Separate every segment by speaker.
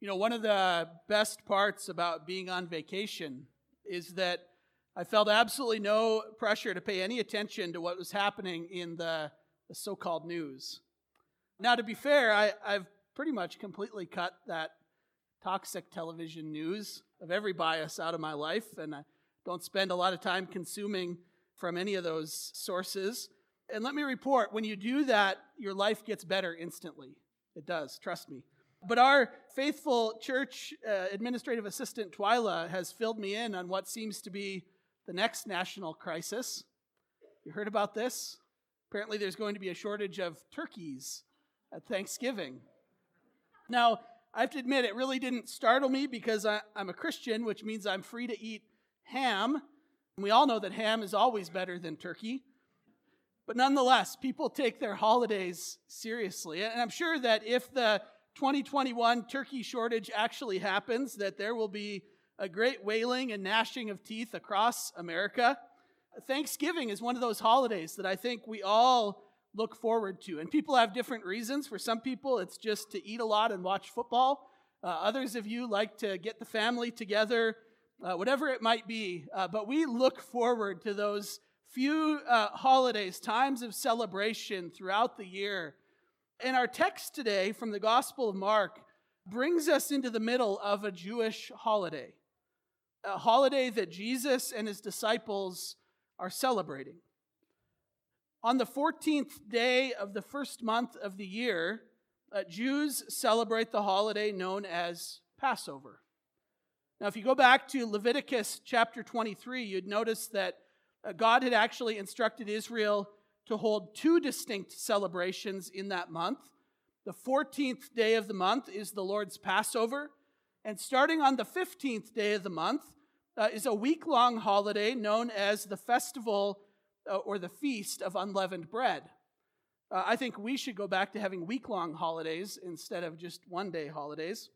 Speaker 1: You know, one of the best parts about being on vacation is that I felt absolutely no pressure to pay any attention to what was happening in the, the so called news. Now, to be fair, I, I've pretty much completely cut that toxic television news of every bias out of my life, and I don't spend a lot of time consuming from any of those sources. And let me report when you do that, your life gets better instantly. It does, trust me. But our faithful church uh, administrative assistant, Twyla, has filled me in on what seems to be the next national crisis. You heard about this? Apparently, there's going to be a shortage of turkeys at Thanksgiving. Now, I have to admit, it really didn't startle me because I, am a Christian, which means I'm free to eat ham. And we all know that ham is always better than turkey. But nonetheless, people take their holidays seriously. And I'm sure that if the 2021 turkey shortage actually happens, that there will be a great wailing and gnashing of teeth across America. Thanksgiving is one of those holidays that I think we all look forward to. And people have different reasons. For some people, it's just to eat a lot and watch football. Uh, others of you like to get the family together, uh, whatever it might be. Uh, but we look forward to those few uh, holidays, times of celebration throughout the year and our text today from the Gospel of Mark brings us into the middle of a Jewish holiday, a holiday that Jesus and his disciples are celebrating. On the 14th day of the first month of the year, uh, Jews celebrate the holiday known as Passover. Now, if you go back to Leviticus chapter 23, you'd notice that uh, God had actually instructed Israel to hold two distinct celebrations in that month. The 14th day of the month is the Lord's Passover, and starting on the 15th day of the month uh, is a week long holiday known as the Festival uh, or the Feast of Unleavened Bread. Uh, I think we should go back to having week long holidays instead of just one day holidays.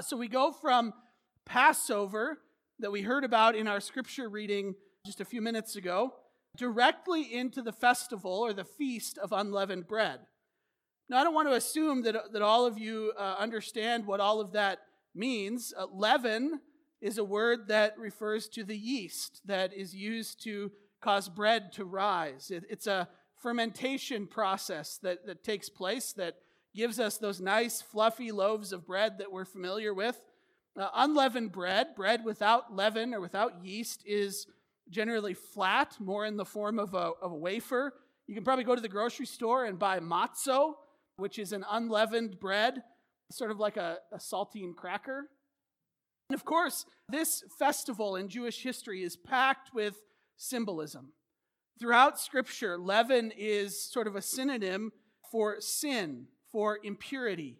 Speaker 1: So we go from Passover that we heard about in our scripture reading just a few minutes ago directly into the festival or the feast of unleavened bread. Now, I don't want to assume that, that all of you uh, understand what all of that means. Uh, leaven is a word that refers to the yeast that is used to cause bread to rise. It, it's a fermentation process that, that takes place that gives us those nice, fluffy loaves of bread that we're familiar with. Uh, unleavened bread, bread without leaven or without yeast, is generally flat, more in the form of a, of a wafer. You can probably go to the grocery store and buy matzo, which is an unleavened bread, sort of like a, a saltine cracker. And of course, this festival in Jewish history is packed with symbolism. Throughout Scripture, leaven is sort of a synonym for sin, for impurity.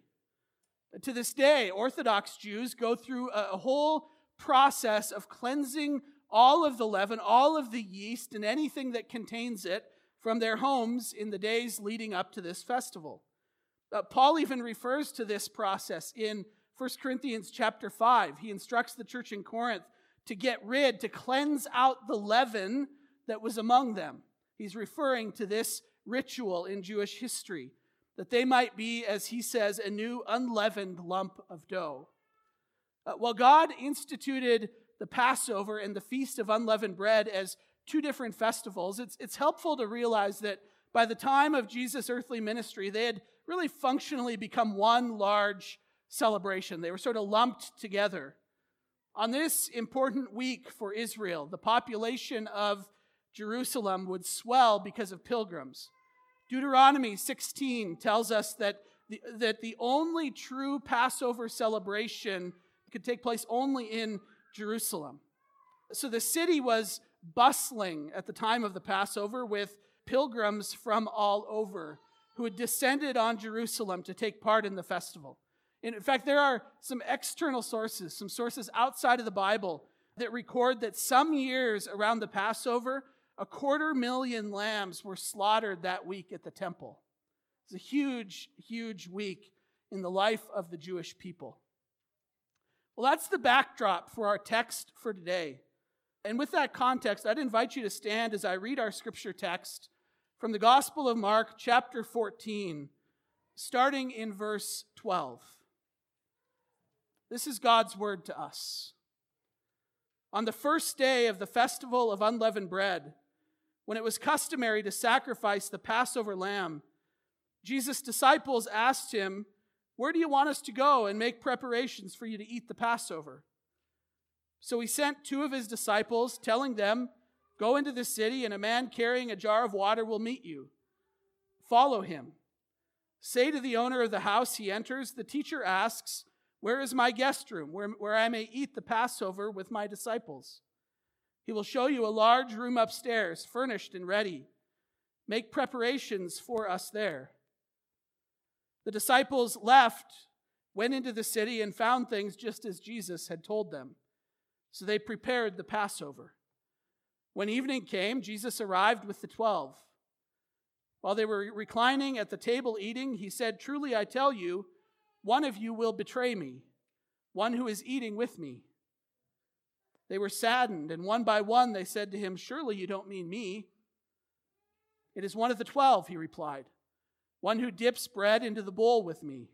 Speaker 1: To this day, Orthodox Jews go through a whole process of cleansing all of the leaven, all of the yeast, and anything that contains it from their homes in the days leading up to this festival. Uh, Paul even refers to this process in 1 Corinthians chapter 5. He instructs the church in Corinth to get rid, to cleanse out the leaven that was among them. He's referring to this ritual in Jewish history, that they might be, as he says, a new unleavened lump of dough. Uh, well, God instituted the Passover and the Feast of Unleavened Bread as two different festivals, it's, it's helpful to realize that by the time of Jesus' earthly ministry, they had really functionally become one large celebration. They were sort of lumped together. On this important week for Israel, the population of Jerusalem would swell because of pilgrims. Deuteronomy 16 tells us that the, that the only true Passover celebration could take place only in Jerusalem. So the city was bustling at the time of the Passover with pilgrims from all over who had descended on Jerusalem to take part in the festival. In fact, there are some external sources, some sources outside of the Bible, that record that some years around the Passover, a quarter million lambs were slaughtered that week at the temple. It's a huge, huge week in the life of the Jewish people. Well, that's the backdrop for our text for today. And with that context, I'd invite you to stand as I read our scripture text from the Gospel of Mark, chapter 14, starting in verse 12. This is God's word to us. On the first day of the festival of unleavened bread, when it was customary to sacrifice the Passover lamb, Jesus' disciples asked him, Where do you want us to go and make preparations for you to eat the Passover? So he sent two of his disciples, telling them, Go into the city, and a man carrying a jar of water will meet you. Follow him. Say to the owner of the house he enters, The teacher asks, Where is my guest room, where, where I may eat the Passover with my disciples? He will show you a large room upstairs, furnished and ready. Make preparations for us there. The disciples left, went into the city, and found things just as Jesus had told them. So they prepared the Passover. When evening came, Jesus arrived with the twelve. While they were reclining at the table eating, he said, Truly I tell you, one of you will betray me, one who is eating with me. They were saddened, and one by one they said to him, Surely you don't mean me. It is one of the twelve, he replied, one who dips bread into the bowl with me.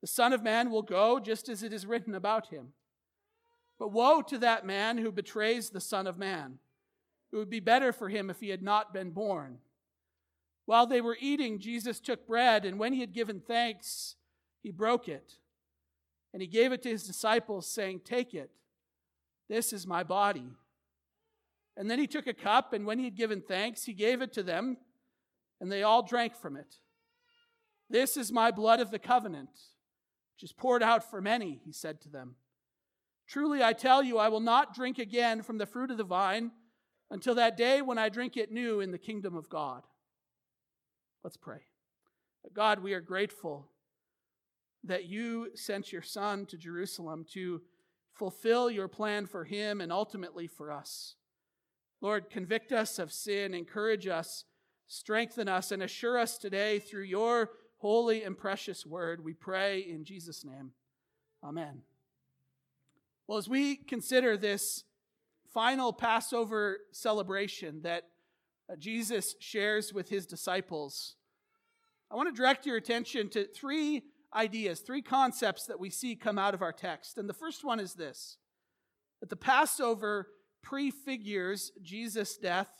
Speaker 1: The Son of Man will go just as it is written about him. But woe to that man who betrays the Son of Man. It would be better for him if he had not been born. While they were eating, Jesus took bread, and when he had given thanks, he broke it. And he gave it to his disciples, saying, Take it. This is my body. And then he took a cup, and when he had given thanks, he gave it to them, and they all drank from it. This is my blood of the covenant, which is poured out for many, he said to them. Truly I tell you, I will not drink again from the fruit of the vine until that day when I drink it new in the kingdom of God. Let's pray. God, we are grateful that you sent your Son to Jerusalem to fulfill your plan for him and ultimately for us. Lord, convict us of sin, encourage us, strengthen us, and assure us today through your holy and precious word. We pray in Jesus' name. Amen. Well, as we consider this final Passover celebration that uh, Jesus shares with his disciples, I want to direct your attention to three ideas, three concepts that we see come out of our text. And the first one is this that the Passover prefigures Jesus' death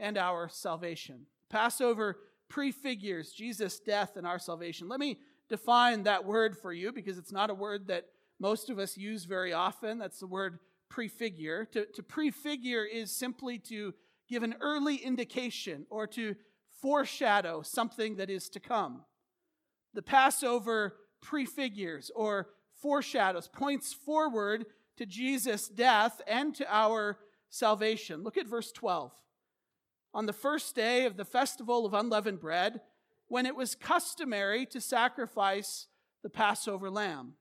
Speaker 1: and our salvation. Passover prefigures Jesus' death and our salvation. Let me define that word for you because it's not a word that most of us use very often. That's the word prefigure. To, to prefigure is simply to give an early indication or to foreshadow something that is to come. The Passover prefigures or foreshadows, points forward to Jesus' death and to our salvation. Look at verse 12. On the first day of the festival of unleavened bread, when it was customary to sacrifice the Passover lamb.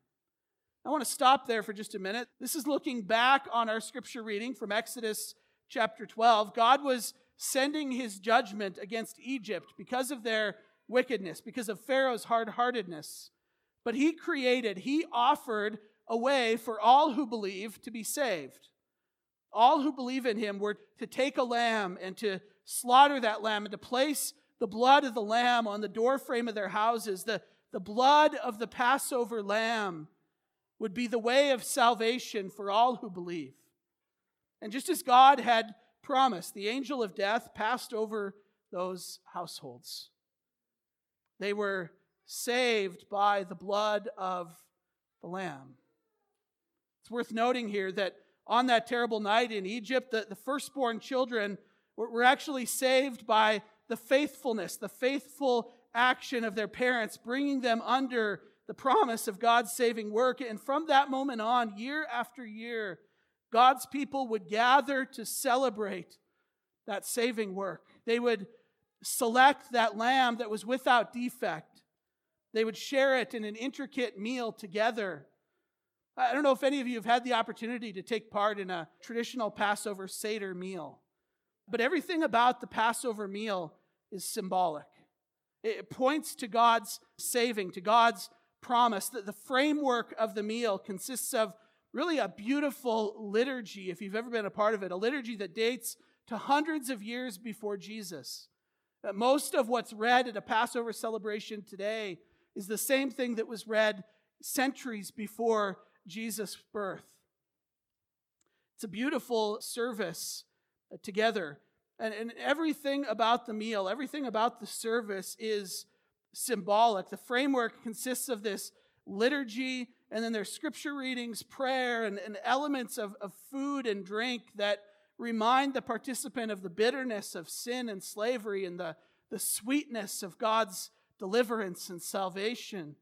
Speaker 1: I want to stop there for just a minute. This is looking back on our scripture reading from Exodus chapter 12. God was sending his judgment against Egypt because of their wickedness, because of Pharaoh's hard heartedness. But he created, he offered a way for all who believe to be saved. All who believe in him were to take a lamb and to slaughter that lamb and to place the blood of the lamb on the doorframe of their houses. The, the blood of the Passover lamb would be the way of salvation for all who believe. And just as God had promised, the angel of death passed over those households. They were saved by the blood of the Lamb. It's worth noting here that on that terrible night in Egypt, the, the firstborn children were, actually saved by the faithfulness, the faithful action of their parents, bringing them under the promise of God's saving work. And from that moment on, year after year, God's people would gather to celebrate that saving work. They would select that lamb that was without defect. They would share it in an intricate meal together. I don't know if any of you have had the opportunity to take part in a traditional Passover Seder meal, but everything about the Passover meal is symbolic. It points to God's saving, to God's promise. That the framework of the meal consists of really a beautiful liturgy, if you've ever been a part of it, a liturgy that dates to hundreds of years before Jesus. Most of what's read at a Passover celebration today is the same thing that was read centuries before Jesus' birth. It's a beautiful service uh, together. And, and everything about the meal, everything about the service is symbolic. The framework consists of this liturgy, and then there's scripture readings, prayer, and, and elements of, of food and drink that remind the participant of the bitterness of sin and slavery and the, the sweetness of God's deliverance and salvation.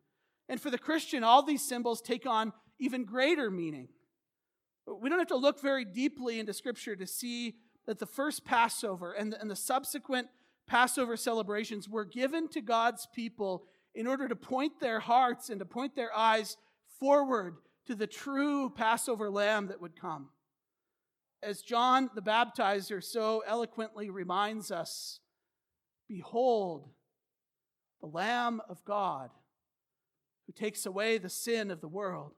Speaker 1: And for the Christian, all these symbols take on even greater meaning. We don't have to look very deeply into Scripture to see that the first Passover and the, and the subsequent Passover celebrations were given to God's people in order to point their hearts and to point their eyes forward to the true Passover lamb that would come. As John the Baptizer so eloquently reminds us, behold, the Lamb of God who takes away the sin of the world.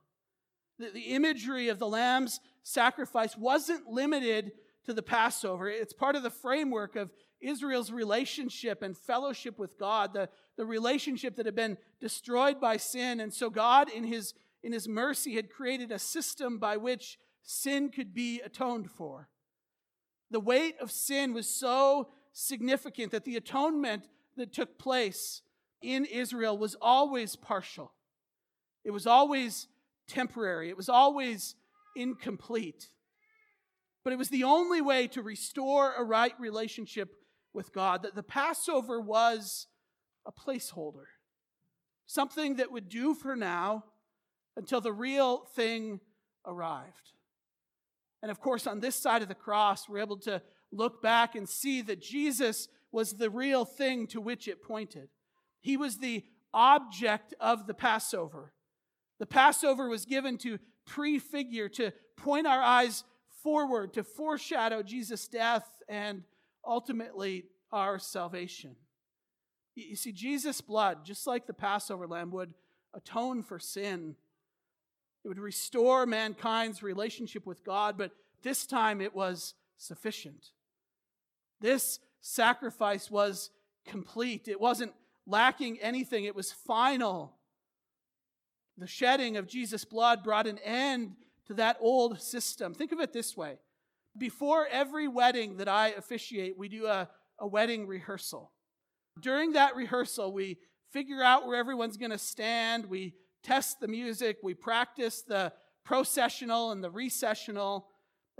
Speaker 1: The, the imagery of the lamb's sacrifice wasn't limited to the Passover. It's part of the framework of Israel's relationship and fellowship with God, the, the relationship that had been destroyed by sin. And so God, in his, in his mercy, had created a system by which sin could be atoned for. The weight of sin was so significant that the atonement that took place in Israel was always partial. It was always temporary. It was always incomplete. But it was the only way to restore a right relationship with God. That the Passover was a placeholder, something that would do for now until the real thing arrived. And of course, on this side of the cross, we're able to look back and see that Jesus was the real thing to which it pointed. He was the object of the Passover. The Passover was given to prefigure, to point our eyes forward, to foreshadow Jesus' death and ultimately our salvation. You see, Jesus' blood, just like the Passover lamb, would atone for sin. It would restore mankind's relationship with God, but this time it was sufficient. This sacrifice was complete. It wasn't lacking anything, it was final. The shedding of Jesus' blood brought an end to that old system. Think of it this way before every wedding that I officiate, we do a, a wedding rehearsal. During that rehearsal, we figure out where everyone's going to stand, we test the music, we practice the processional and the recessional.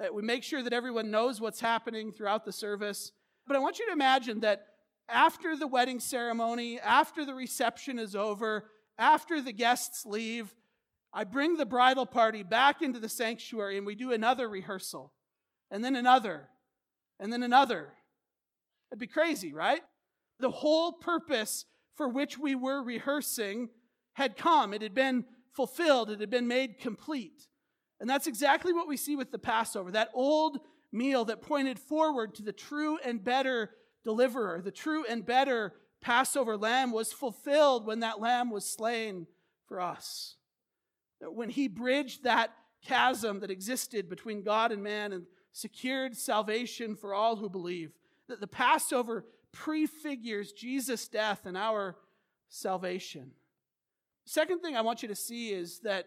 Speaker 1: Uh, we make sure that everyone knows what's happening throughout the service. But I want you to imagine that after the wedding ceremony, after the reception is over, after the guests leave, I bring the bridal party back into the sanctuary and we do another rehearsal, and then another, and then another. It'd be crazy, right? The whole purpose for which we were rehearsing had come, it had been fulfilled, it had been made complete. And that's exactly what we see with the Passover that old meal that pointed forward to the true and better deliverer, the true and better Passover lamb was fulfilled when that lamb was slain for us. When he bridged that chasm that existed between God and man and secured salvation for all who believe. That the Passover prefigures Jesus' death and our salvation. Second thing I want you to see is that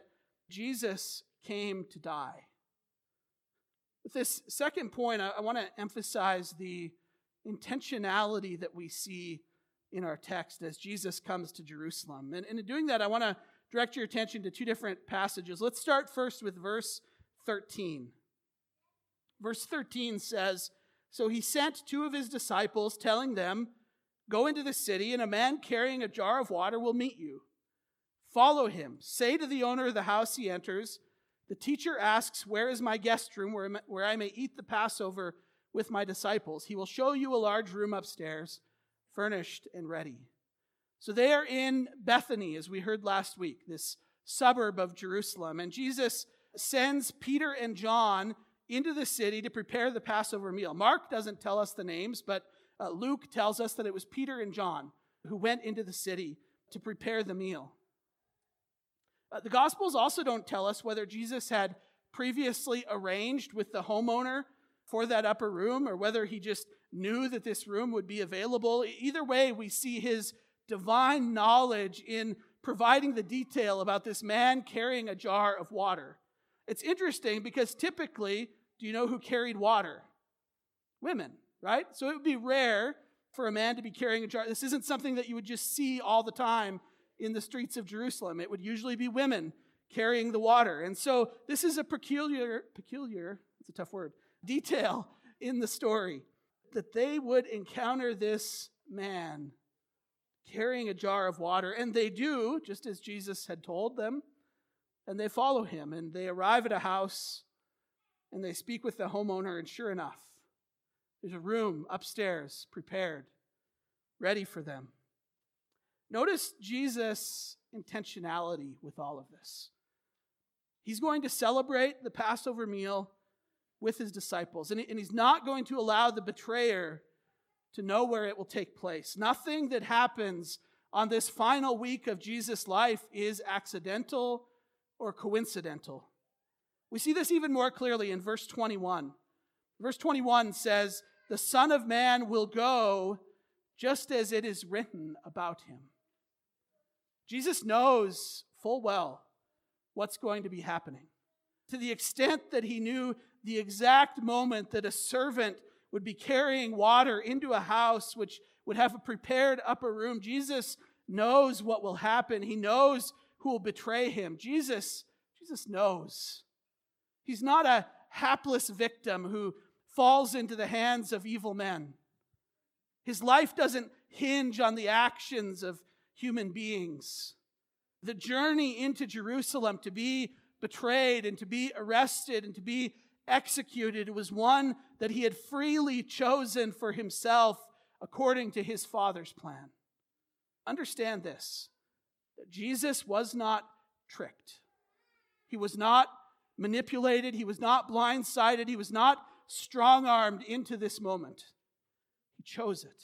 Speaker 1: Jesus came to die. With this second point, I, I want to emphasize the intentionality that we see in our text as Jesus comes to Jerusalem. And, and in doing that, I want to direct your attention to two different passages. Let's start first with verse 13. Verse 13 says, So he sent two of his disciples, telling them, Go into the city, and a man carrying a jar of water will meet you. Follow him. Say to the owner of the house he enters, The teacher asks, Where is my guest room where, where I may eat the Passover with my disciples? He will show you a large room upstairs, furnished and ready. So they are in Bethany, as we heard last week, this suburb of Jerusalem. And Jesus sends Peter and John into the city to prepare the Passover meal. Mark doesn't tell us the names, but uh, Luke tells us that it was Peter and John who went into the city to prepare the meal. Uh, the Gospels also don't tell us whether Jesus had previously arranged with the homeowner for that upper room or whether he just knew that this room would be available. Either way, we see his divine knowledge in providing the detail about this man carrying a jar of water. It's interesting because typically, do you know who carried water? Women, right? So it would be rare for a man to be carrying a jar. This isn't something that you would just see all the time in the streets of Jerusalem. It would usually be women carrying the water. And so this is a peculiar, peculiar, it's a tough word, detail in the story that they would encounter this man carrying a jar of water. And they do, just as Jesus had told them. And they follow him. And they arrive at a house and they speak with the homeowner. And sure enough, there's a room upstairs prepared, ready for them. Notice Jesus' intentionality with all of this. He's going to celebrate the Passover meal with his disciples, and he's not going to allow the betrayer to know where it will take place. Nothing that happens on this final week of Jesus' life is accidental or coincidental. We see this even more clearly in verse 21. Verse 21 says, The Son of Man will go just as it is written about him. Jesus knows full well what's going to be happening. To the extent that he knew the exact moment that a servant would be carrying water into a house which would have a prepared upper room. Jesus knows what will happen. He knows who will betray him. Jesus, Jesus knows. He's not a hapless victim who falls into the hands of evil men. His life doesn't hinge on the actions of human beings. The journey into Jerusalem to be betrayed and to be arrested and to be executed it was one that he had freely chosen for himself according to his Father's plan. Understand this Jesus was not tricked, he was not manipulated, he was not blindsided, he was not strong armed into this moment. He chose it.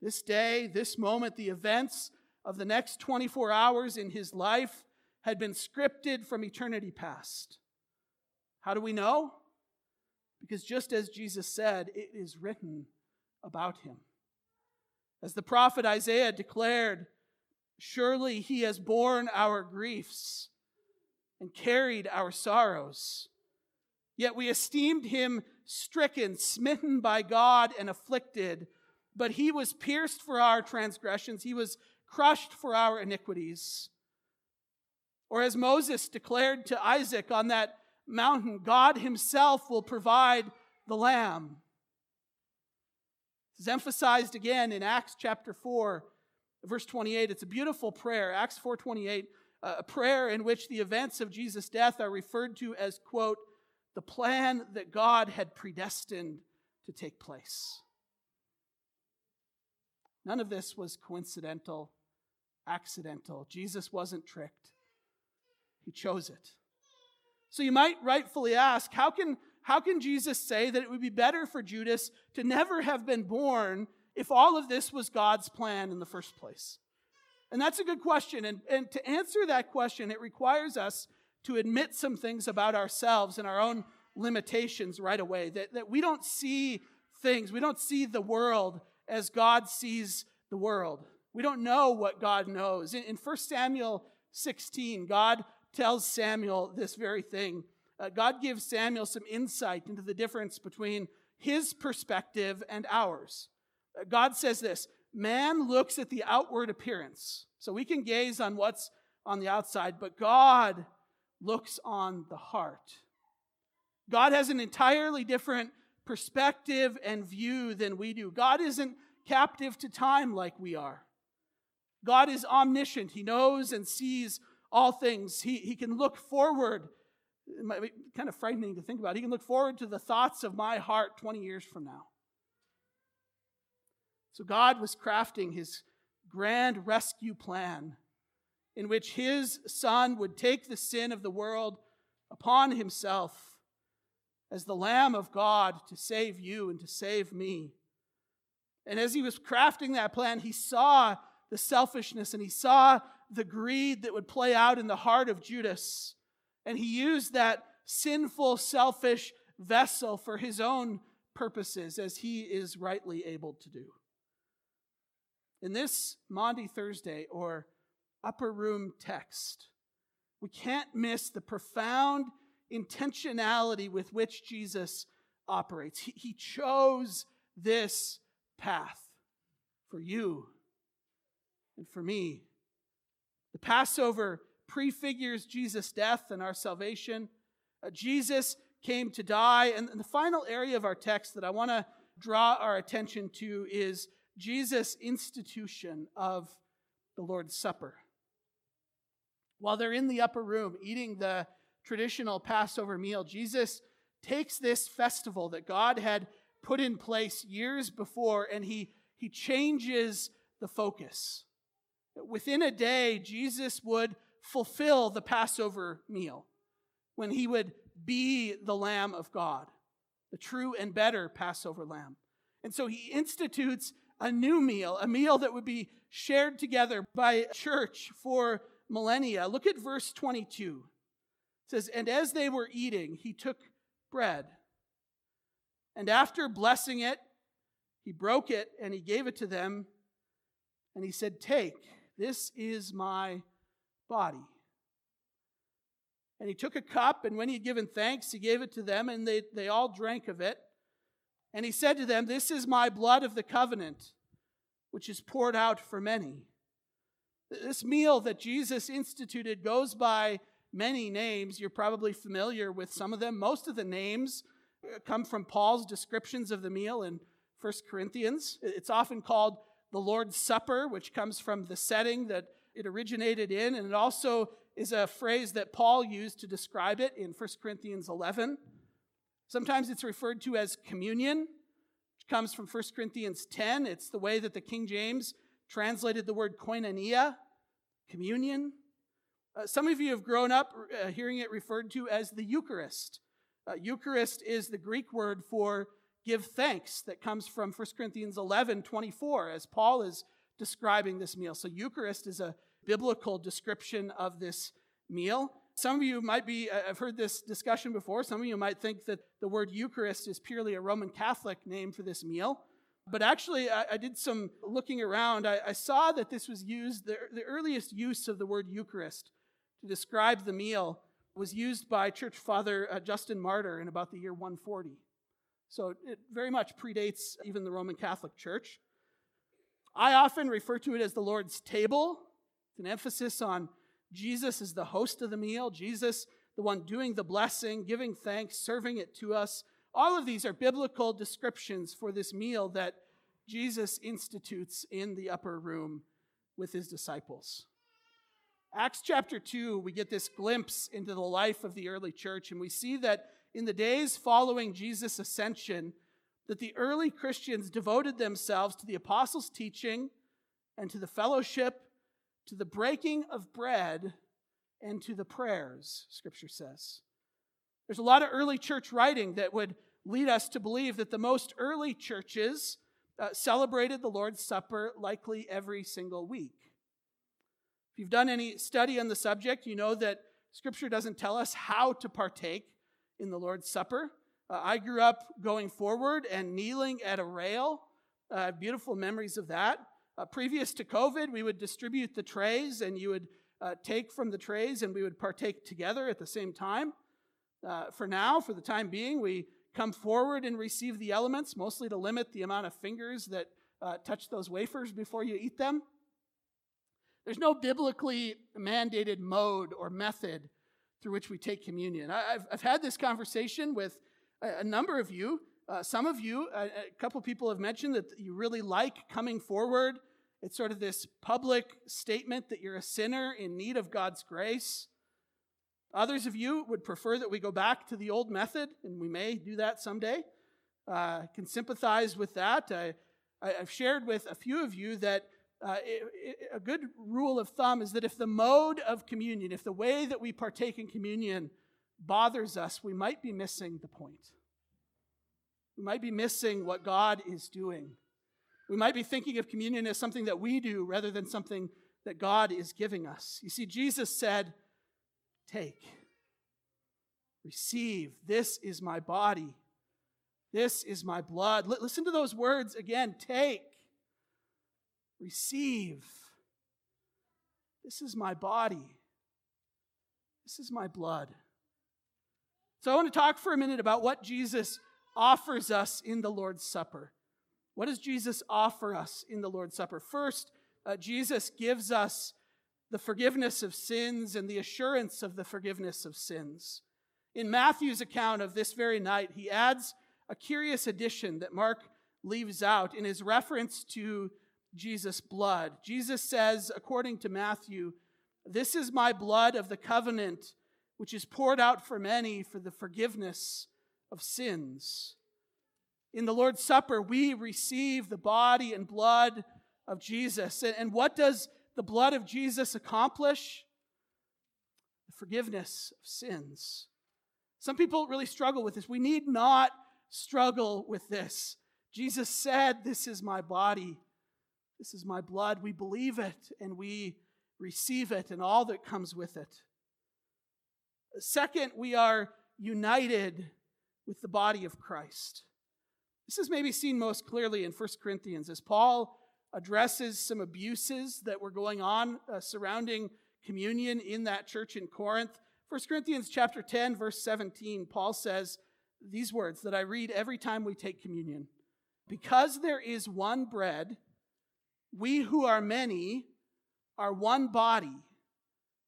Speaker 1: This day, this moment, the events of the next 24 hours in his life had been scripted from eternity past. How do we know? Because just as Jesus said, it is written about him. As the prophet Isaiah declared, Surely he has borne our griefs and carried our sorrows. Yet we esteemed him stricken, smitten by God, and afflicted. But he was pierced for our transgressions, he was crushed for our iniquities. Or as Moses declared to Isaac on that mountain, God Himself will provide the lamb. This is emphasized again in Acts chapter 4, verse 28. It's a beautiful prayer, Acts 4:28, uh, a prayer in which the events of Jesus' death are referred to as, quote, the plan that God had predestined to take place. None of this was coincidental, accidental. Jesus wasn't tricked, He chose it. So you might rightfully ask how can, how can Jesus say that it would be better for Judas to never have been born if all of this was God's plan in the first place? And that's a good question. And, and to answer that question, it requires us to admit some things about ourselves and our own limitations right away. That, that we don't see things, we don't see the world as God sees the world. We don't know what God knows. In, in 1 Samuel 16, God tells Samuel this very thing. Uh, God gives Samuel some insight into the difference between his perspective and ours. Uh, God says this man looks at the outward appearance. So we can gaze on what's on the outside, but God looks on the heart. God has an entirely different perspective and view than we do. God isn't captive to time like we are. God is omniscient. He knows and sees all things. He, he can look forward. It might be kind of frightening to think about. He can look forward to the thoughts of my heart 20 years from now. So God was crafting his grand rescue plan in which his son would take the sin of the world upon himself as the Lamb of God to save you and to save me. And as he was crafting that plan, he saw the selfishness and he saw the greed that would play out in the heart of Judas. And he used that sinful, selfish vessel for his own purposes, as he is rightly able to do. In this Maundy Thursday, or upper room text, we can't miss the profound intentionality with which Jesus operates. He, he chose this path for you and for me. The Passover prefigures Jesus' death and our salvation. Uh, Jesus came to die. And the final area of our text that I want to draw our attention to is Jesus' institution of the Lord's Supper. While they're in the upper room eating the traditional Passover meal, Jesus takes this festival that God had put in place years before and he, he changes the focus. Within a day, Jesus would fulfill the Passover meal when he would be the Lamb of God, the true and better Passover lamb. And so he institutes a new meal, a meal that would be shared together by church for millennia. Look at verse 22. It says, And as they were eating, he took bread. And after blessing it, he broke it and he gave it to them. And he said, Take, this is my body. And he took a cup, and when he had given thanks, he gave it to them, and they, they all drank of it. And he said to them, This is my blood of the covenant, which is poured out for many. This meal that Jesus instituted goes by many names. You're probably familiar with some of them. Most of the names uh, come from Paul's descriptions of the meal in 1 Corinthians. It's often called the Lord's Supper, which comes from the setting that it originated in, and it also is a phrase that Paul used to describe it in 1 Corinthians 11. Sometimes it's referred to as communion, which comes from 1 Corinthians 10. It's the way that the King James translated the word koinonia, communion. Uh, some of you have grown up uh, hearing it referred to as the Eucharist. Uh, Eucharist is the Greek word for give thanks that comes from 1 Corinthians 11 24, as Paul is describing this meal. So, Eucharist is a biblical description of this meal. Some of you might be, uh, I've heard this discussion before, some of you might think that the word Eucharist is purely a Roman Catholic name for this meal. But actually, I, I did some looking around. I, I, saw that this was used, the, the earliest use of the word Eucharist to describe the meal was used by Church Father uh, Justin Martyr in about the year 140. So it very much predates even the Roman Catholic Church. I often refer to it as the Lord's table it's an emphasis on Jesus as the host of the meal, Jesus, the one doing the blessing, giving thanks, serving it to us. All of these are biblical descriptions for this meal that Jesus institutes in the upper room with his disciples. Acts chapter 2, we get this glimpse into the life of the early church, and we see that in the days following Jesus' ascension, that the early Christians devoted themselves to the apostles' teaching and to the fellowship to the breaking of bread and to the prayers, Scripture says. There's a lot of early church writing that would lead us to believe that the most early churches uh, celebrated the Lord's Supper likely every single week. If you've done any study on the subject, you know that Scripture doesn't tell us how to partake in the Lord's Supper. Uh, I grew up going forward and kneeling at a rail. Uh, beautiful memories of that. Uh, previous to COVID, we would distribute the trays and you would uh, take from the trays and we would partake together at the same time. Uh, for now, for the time being, we come forward and receive the elements, mostly to limit the amount of fingers that uh, touch those wafers before you eat them. There's no biblically mandated mode or method through which we take communion. I, have I've had this conversation with a, number of you. Uh, some of you, a, a couple people have mentioned that you really like coming forward it's sort of this public statement that you're a sinner in need of God's grace. Others of you would prefer that we go back to the old method, and we may do that someday. Uh, can sympathize with that. I, I, have shared with a few of you that uh, it, it, a good rule of thumb is that if the mode of communion, if the way that we partake in communion bothers us, we might be missing the point. We might be missing what God is doing. We might be thinking of communion as something that we do rather than something that God is giving us. You see, Jesus said, Take, receive, this is my body, this is my blood. L- listen to those words again take, receive. This is my body. This is my blood. So I want to talk for a minute about what Jesus offers us in the Lord's Supper. What does Jesus offer us in the Lord's Supper? First, uh, Jesus gives us the forgiveness of sins and the assurance of the forgiveness of sins. In Matthew's account of this very night, he adds a curious addition that Mark leaves out in his reference to Jesus' blood. Jesus says, according to Matthew, This is my blood of the covenant, which is poured out for many for the forgiveness of sins. In the Lord's Supper, we receive the body and blood of Jesus. And what does the blood of Jesus accomplish? The forgiveness of sins. Some people really struggle with this. We need not struggle with this. Jesus said, This is my body, this is my blood. We believe it and we receive it and all that comes with it. Second, we are united with the body of Christ. This is maybe seen most clearly in 1 Corinthians as Paul addresses some abuses that were going on uh, surrounding communion in that church in Corinth. 1 Corinthians chapter 10 verse 17 Paul says these words that I read every time we take communion. Because there is one bread, we who are many are one body,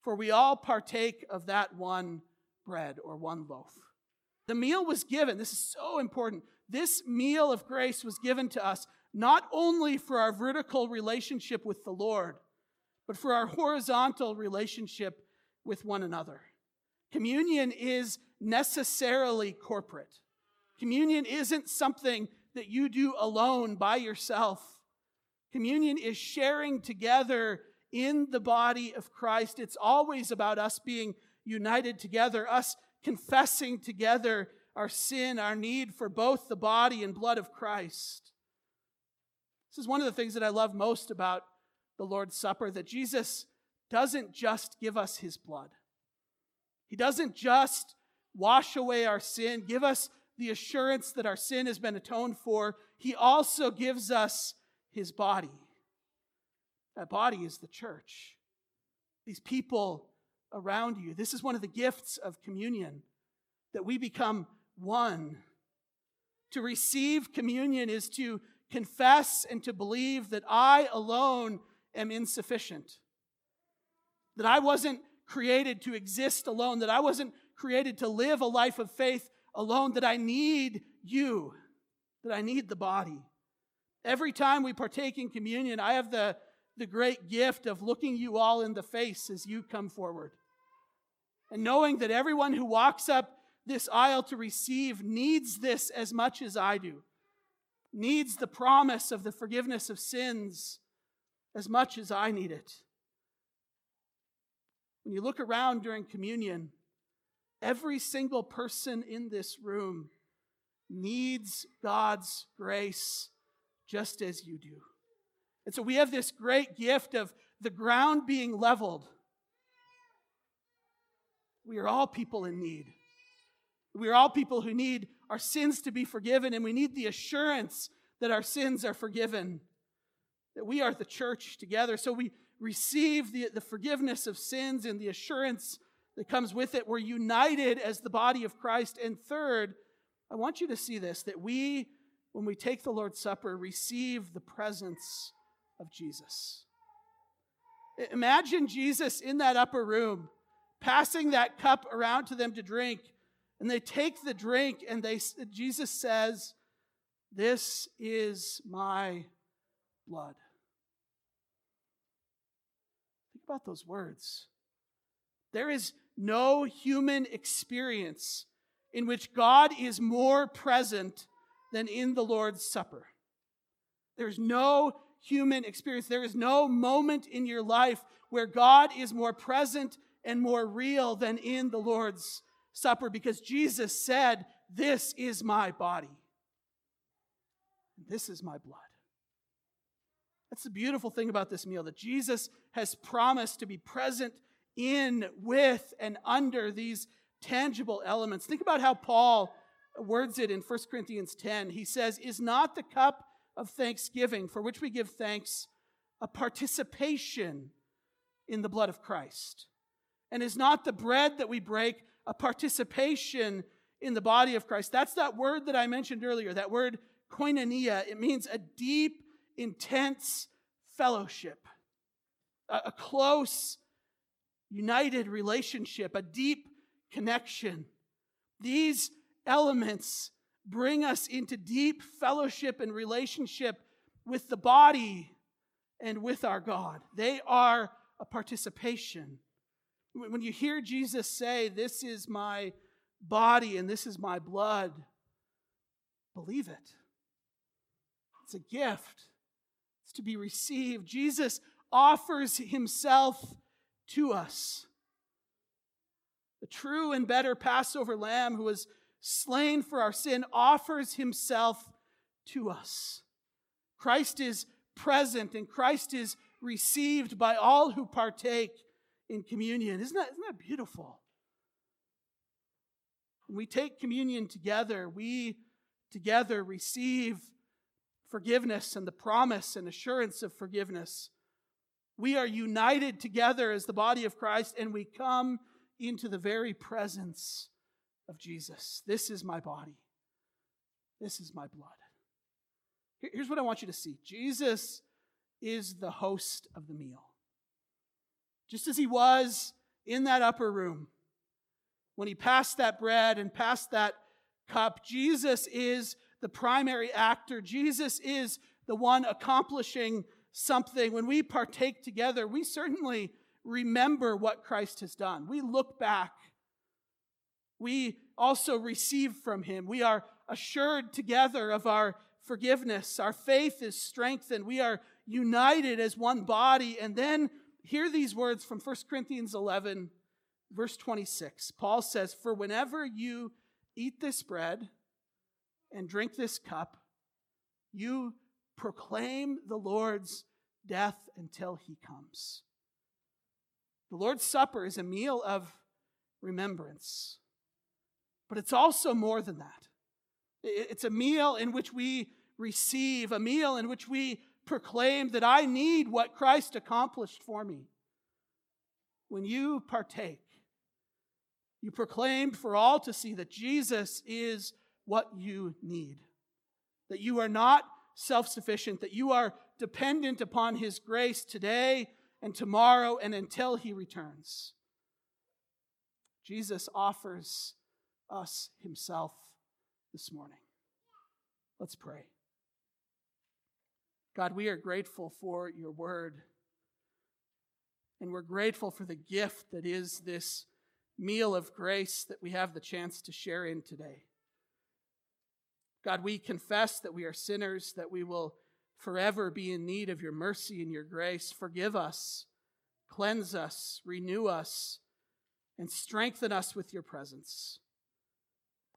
Speaker 1: for we all partake of that one bread or one loaf. The meal was given, this is so important. This meal of grace was given to us not only for our vertical relationship with the Lord, but for our horizontal relationship with one another. Communion is necessarily corporate. Communion isn't something that you do alone by yourself. Communion is sharing together in the body of Christ. It's always about us being united together, us confessing together our sin, our need for both the body and blood of Christ. This is one of the things that I love most about the Lord's Supper that Jesus doesn't just give us his blood. He doesn't just wash away our sin, give us the assurance that our sin has been atoned for. He also gives us his body. That body is the church. These people around you. This is one of the gifts of communion that we become one. To receive communion is to confess and to believe that I alone am insufficient. That I wasn't created to exist alone, that I wasn't created to live a life of faith alone, that I need you, that I need the body. Every time we partake in communion, I have the, the great gift of looking you all in the face as you come forward. And knowing that everyone who walks up this aisle to receive needs this as much as I do, needs the promise of the forgiveness of sins as much as I need it. When you look around during communion, every single person in this room needs God's grace just as you do. And so we have this great gift of the ground being leveled. We are all people in need. We are all people who need our sins to be forgiven, and we need the assurance that our sins are forgiven, that we are the church together. So we receive the, the forgiveness of sins and the assurance that comes with it. We're united as the body of Christ. And third, I want you to see this that we, when we take the Lord's Supper, receive the presence of Jesus. Imagine Jesus in that upper room, passing that cup around to them to drink. And they take the drink, and they, Jesus says, This is my blood Think about those words. There is no human experience in which God is more present than in the Lord's Supper. There's no human experience. There is no moment in your life where God is more present and more real than in the Lord's Supper because Jesus said, This is my body. This is my blood. That's the beautiful thing about this meal that Jesus has promised to be present in, with, and under these tangible elements. Think about how Paul words it in 1 Corinthians 10. He says, Is not the cup of thanksgiving for which we give thanks a participation in the blood of Christ? And is not the bread that we break a participation in the body of Christ? That's that word that I mentioned earlier, that word koinonia. It means a deep, intense fellowship, a, a close, united relationship, a deep connection. These elements bring us into deep fellowship and relationship with the body and with our God. They are a participation. When you hear Jesus say, This is my body and this is my blood, believe it. It's a gift, it's to be received. Jesus offers himself to us. The true and better Passover lamb who was slain for our sin offers himself to us. Christ is present and Christ is received by all who partake in communion. Isn't that, isn't that beautiful? When we take communion together, we together receive forgiveness and the promise and assurance of forgiveness. We are united together as the body of Christ and we come into the very presence of Jesus. This is my body. This is my blood. Here's what I want you to see Jesus is the host of the meal. Just as he was in that upper room when he passed that bread and passed that cup, Jesus is the primary actor. Jesus is the one accomplishing something. When we partake together, we certainly remember what Christ has done. We look back. We also receive from him. We are assured together of our forgiveness. Our faith is strengthened. We are united as one body. And then hear these words from 1 Corinthians 11, verse 26. Paul says, For whenever you eat this bread and drink this cup, you proclaim the Lord's death until he comes. The Lord's Supper is a meal of remembrance, but it's also more than that. It's a meal in which we receive, a meal in which we proclaim that I need what Christ accomplished for me. When you partake, you proclaim for all to see that Jesus is what you need, that you are not self sufficient, that you are dependent upon His grace today and tomorrow and until He returns. Jesus offers us Himself this morning. Let's pray. God, we are grateful for your word. And we're grateful for the gift that is this meal of grace that we have the chance to share in today. God, we confess that we are sinners, that we will forever be in need of your mercy and your grace. Forgive us, cleanse us, renew us, and strengthen us with your presence.